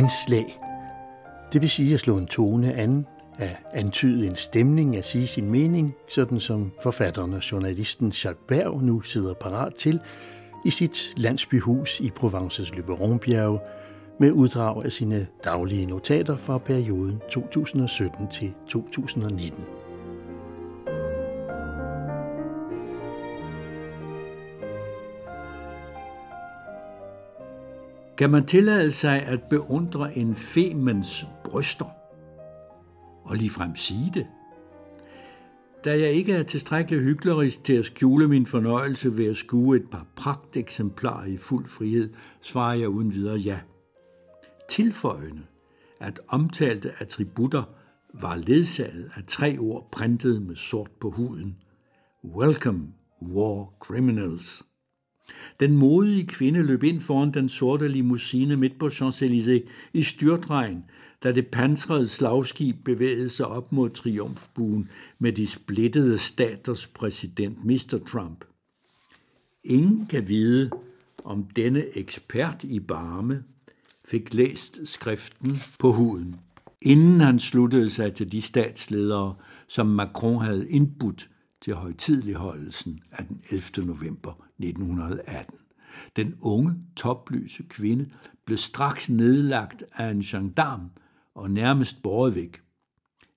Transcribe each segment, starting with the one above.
anslag. Det vil sige at slå en tone an, at antyde en stemning, at sige sin mening, sådan som forfatteren og journalisten Jacques Berg nu sidder parat til i sit landsbyhus i Provences Løberonbjerge med uddrag af sine daglige notater fra perioden 2017 til 2019. Kan man tillade sig at beundre en femens bryster? Og ligefrem sige det? Da jeg ikke er tilstrækkeligt hyklerisk til at skjule min fornøjelse ved at skue et par pragteksemplarer i fuld frihed, svarer jeg uden videre ja. Tilføjende, at omtalte attributter var ledsaget af tre ord printet med sort på huden. Welcome, war criminals. Den modige kvinde løb ind foran den sorte limousine midt på Champs-Élysées i styrtregn, da det pansrede slagskib bevægede sig op mod triumfbuen med de splittede staters præsident Mr. Trump. Ingen kan vide, om denne ekspert i barme fik læst skriften på huden, inden han sluttede sig til de statsledere, som Macron havde indbudt til højtidligholdelsen af den 11. november 1918. Den unge, topløse kvinde blev straks nedlagt af en gendarm og nærmest båret væk.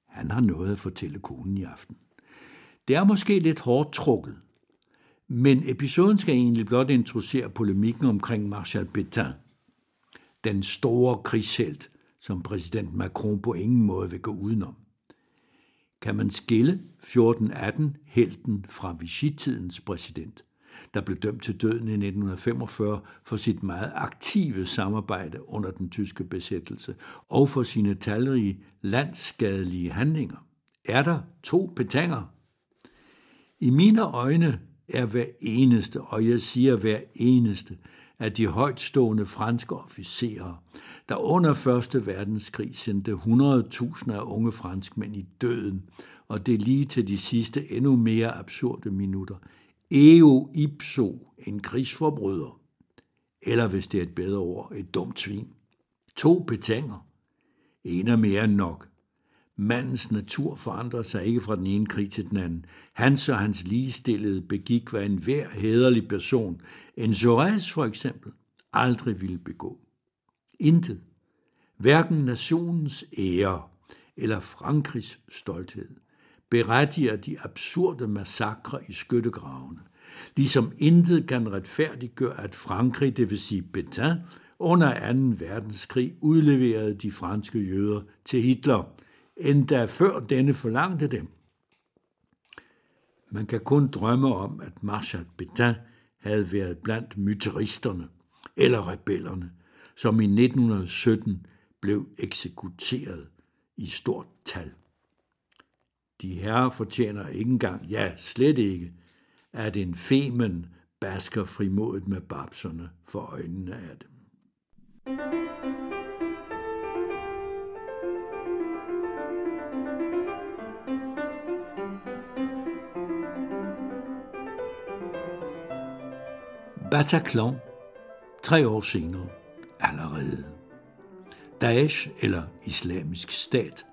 Han har noget at fortælle konen i aften. Det er måske lidt hårdt trukket, men episoden skal egentlig blot introducere polemikken omkring Marshal Pétain, den store krigshelt, som præsident Macron på ingen måde vil gå udenom. Kan man skille 1418 helten fra Vichy-tidens præsident – der blev dømt til døden i 1945 for sit meget aktive samarbejde under den tyske besættelse og for sine talrige landsskadelige handlinger. Er der to betanger? I mine øjne er hver eneste, og jeg siger hver eneste, af de højtstående franske officerer, der under 1. verdenskrig sendte 100.000 af unge franskmænd i døden, og det lige til de sidste endnu mere absurde minutter, eo ipso, en krigsforbryder, eller hvis det er et bedre ord, et dumt svin. To betanger. En er mere end nok. Mandens natur forandrer sig ikke fra den ene krig til den anden. Hans og hans ligestillede begik, hvad en hver hederlig person, en Jaurès for eksempel, aldrig ville begå. Intet. Hverken nationens ære eller Frankrigs stolthed berettiger de absurde massakre i skyttegravene, ligesom intet kan retfærdiggøre, at Frankrig, det vil sige Pétain, under 2. verdenskrig udleverede de franske jøder til Hitler, endda før denne forlangte dem. Man kan kun drømme om, at Marshal Pétain havde været blandt myteristerne eller rebellerne, som i 1917 blev eksekuteret i stort tal. De herrer fortjener ikke engang, ja, slet ikke, at en femen basker frimodet med babserne for øjnene af dem. Bataclan, tre år senere, allerede. Daesh, eller islamisk stat,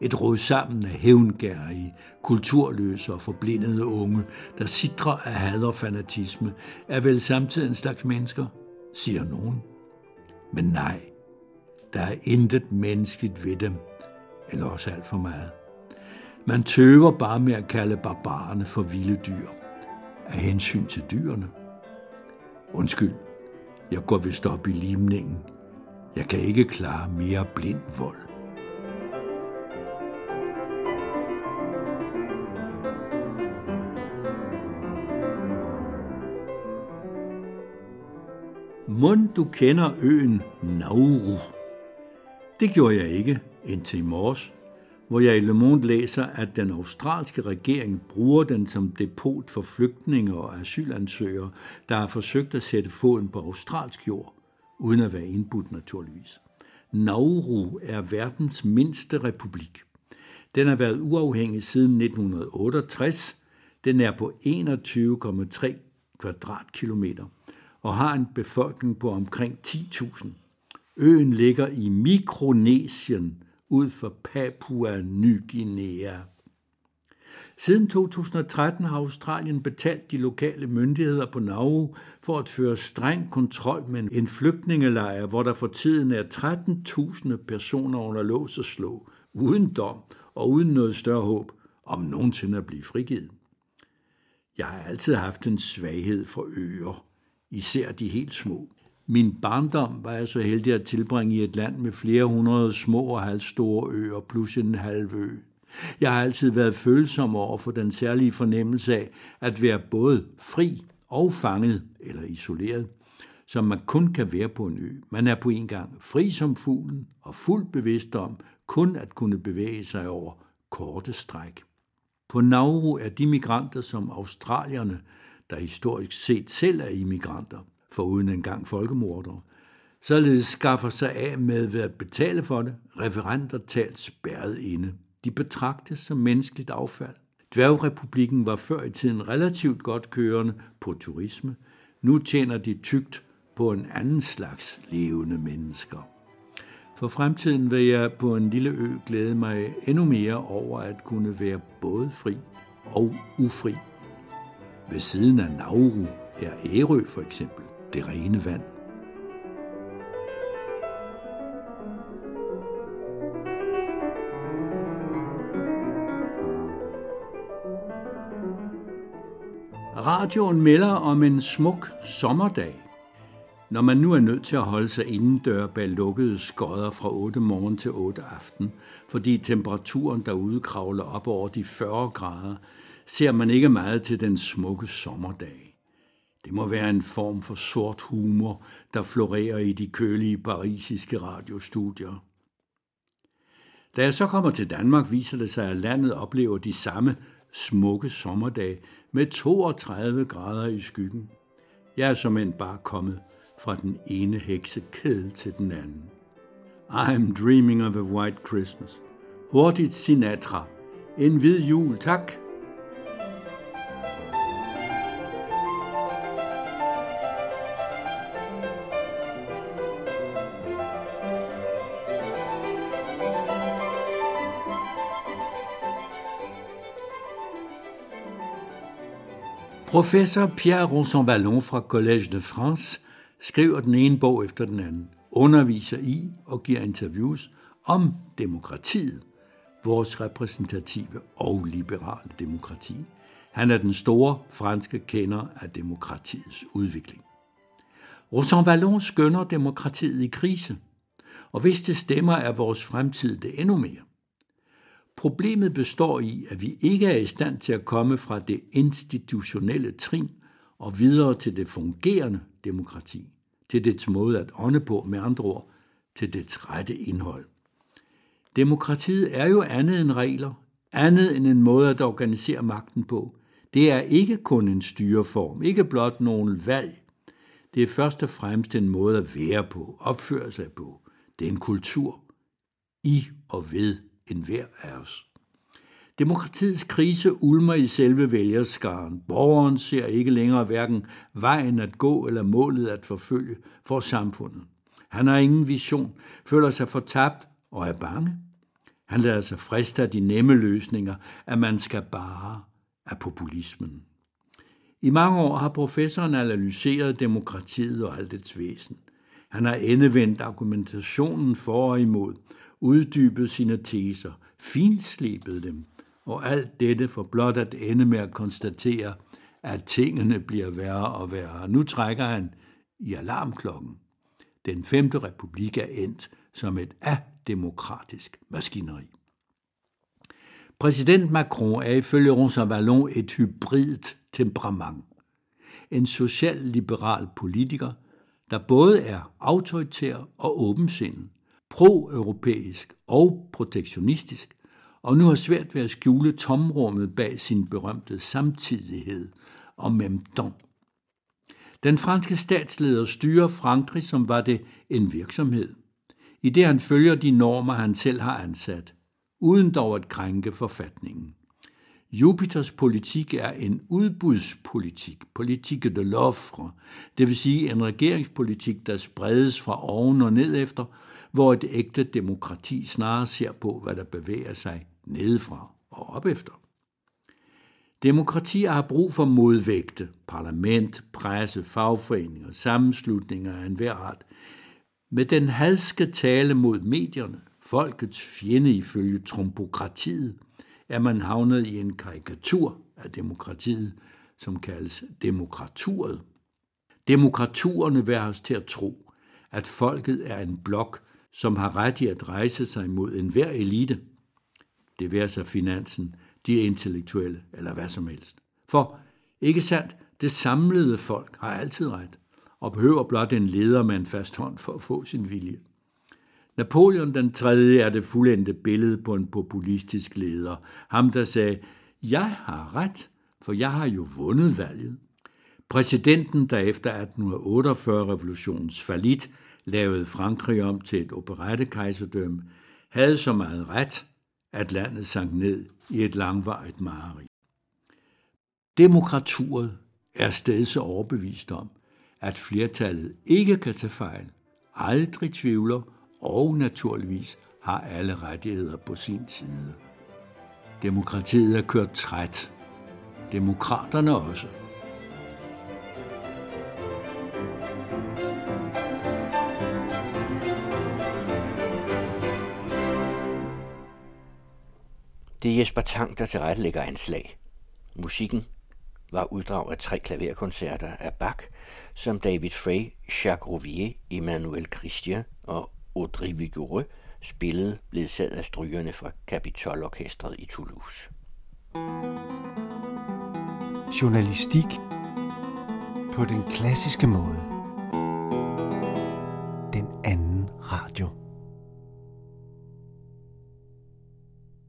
et råd sammen af hævngærige, kulturløse og forblindede unge, der sidrer af had og fanatisme, er vel samtidig en slags mennesker, siger nogen. Men nej, der er intet menneskeligt ved dem, eller også alt for meget. Man tøver bare med at kalde barbarerne for vilde dyr, af hensyn til dyrene. Undskyld, jeg går vist op i limningen. Jeg kan ikke klare mere blind vold. Mund du kender øen Nauru? Det gjorde jeg ikke indtil i morges, hvor jeg i Le Monde læser, at den australske regering bruger den som depot for flygtninge og asylansøgere, der har forsøgt at sætte foden på australsk jord, uden at være indbudt naturligvis. Nauru er verdens mindste republik. Den har været uafhængig siden 1968. Den er på 21,3 kvadratkilometer og har en befolkning på omkring 10.000. Øen ligger i Mikronesien ud for Papua Ny Guinea. Siden 2013 har Australien betalt de lokale myndigheder på Nauru for at føre streng kontrol med en flygtningelejr, hvor der for tiden er 13.000 personer under lås og slå, uden dom og uden noget større håb om nogensinde at blive frigivet. Jeg har altid haft en svaghed for øer, især de helt små. Min barndom var jeg så heldig at tilbringe i et land med flere hundrede små og halvstore øer plus en halv ø. Jeg har altid været følsom over for den særlige fornemmelse af at være både fri og fanget eller isoleret, som man kun kan være på en ø. Man er på en gang fri som fuglen og fuldt bevidst om kun at kunne bevæge sig over korte stræk. På Nauru er de migranter som australierne, der historisk set selv er immigranter, foruden engang folkemordere, således skaffer sig af med ved at betale for det, referenter talt spærret inde. De betragtes som menneskeligt affald. Dværgrepublikken var før i tiden relativt godt kørende på turisme. Nu tjener de tygt på en anden slags levende mennesker. For fremtiden vil jeg på en lille ø glæde mig endnu mere over at kunne være både fri og ufri. Ved siden af Nauru er Ærø for eksempel det rene vand. Radioen melder om en smuk sommerdag. Når man nu er nødt til at holde sig indendør bag lukkede skodder fra 8 morgen til 8 aften, fordi temperaturen derude kravler op over de 40 grader, ser man ikke meget til den smukke sommerdag. Det må være en form for sort humor, der florerer i de kølige parisiske radiostudier. Da jeg så kommer til Danmark, viser det sig, at landet oplever de samme smukke sommerdage med 32 grader i skyggen. Jeg er som end bare kommet fra den ene heksekedel til den anden. I'm dreaming of a white Christmas. Hurtigt Sinatra. En hvid jul, tak. Professor Pierre Ronson-Vallon fra Collège de France skriver den ene bog efter den anden, underviser i og giver interviews om demokratiet, vores repræsentative og liberale demokrati. Han er den store franske kender af demokratiets udvikling. Rosan Vallon skønner demokratiet i krise, og hvis det stemmer, er vores fremtid det endnu mere. Problemet består i, at vi ikke er i stand til at komme fra det institutionelle trin og videre til det fungerende demokrati, til dets måde at ånde på, med andre ord, til dets rette indhold. Demokratiet er jo andet end regler, andet end en måde at organisere magten på. Det er ikke kun en styreform, ikke blot nogen valg. Det er først og fremmest en måde at være på, opføre sig på. Det er en kultur i og ved enhver af os. Demokratiets krise ulmer i selve vælgerskaren. Borgeren ser ikke længere hverken vejen at gå eller målet at forfølge for samfundet. Han har ingen vision, føler sig fortabt og er bange. Han lader sig friste af de nemme løsninger, at man skal bare af populismen. I mange år har professoren analyseret demokratiet og alt dets væsen. Han har endevendt argumentationen for og imod, uddybede sine teser, finslebede dem – og alt dette for blot at ende med at konstatere, at tingene bliver værre og værre. Nu trækker han i alarmklokken. Den femte republik er endt som et ademokratisk maskineri. Præsident Macron er ifølge Ronsa Vallon et hybridt temperament. En social-liberal politiker, der både er autoritær og åbensindet, pro-europæisk og protektionistisk, og nu har svært ved at skjule tomrummet bag sin berømte samtidighed og memton. Den franske statsleder styrer Frankrig, som var det en virksomhed, i det han følger de normer, han selv har ansat, uden dog at krænke forfatningen. Jupiters politik er en udbudspolitik, politique de l'offre, det vil sige en regeringspolitik, der spredes fra oven og ned efter, hvor et ægte demokrati snarere ser på, hvad der bevæger sig nedefra og op efter. Demokratier har brug for modvægte, parlament, presse, fagforeninger, sammenslutninger af enhver art. Med den hadske tale mod medierne, folkets fjende ifølge trompokratiet, er man havnet i en karikatur af demokratiet, som kaldes demokraturet. Demokraturerne vil os til at tro, at folket er en blok, som har ret i at rejse sig mod enhver elite. Det være sig finansen, de intellektuelle eller hvad som helst. For, ikke sandt, det samlede folk har altid ret, og behøver blot en leder med en fast hånd for at få sin vilje. Napoleon den 3. er det fuldendte billede på en populistisk leder. Ham, der sagde, jeg har ret, for jeg har jo vundet valget. Præsidenten, der efter 1848-revolutionens falit lavede Frankrig om til et operettekejserdømme, havde så meget ret, at landet sank ned i et langvarigt mareridt. Demokraturet er stedet så overbevist om, at flertallet ikke kan tage fejl, aldrig tvivler og naturligvis har alle rettigheder på sin side. Demokratiet er kørt træt. Demokraterne også. Det er Jesper Tang, der tilrettelægger anslag. Musikken var uddrag af tre klaverkoncerter af Bach, som David Frey, Jacques Rouvier, Emmanuel Christian og Audrey Vigoureux spillede ledsaget af strygerne fra Capitol-orkestret i Toulouse. Journalistik på den klassiske måde.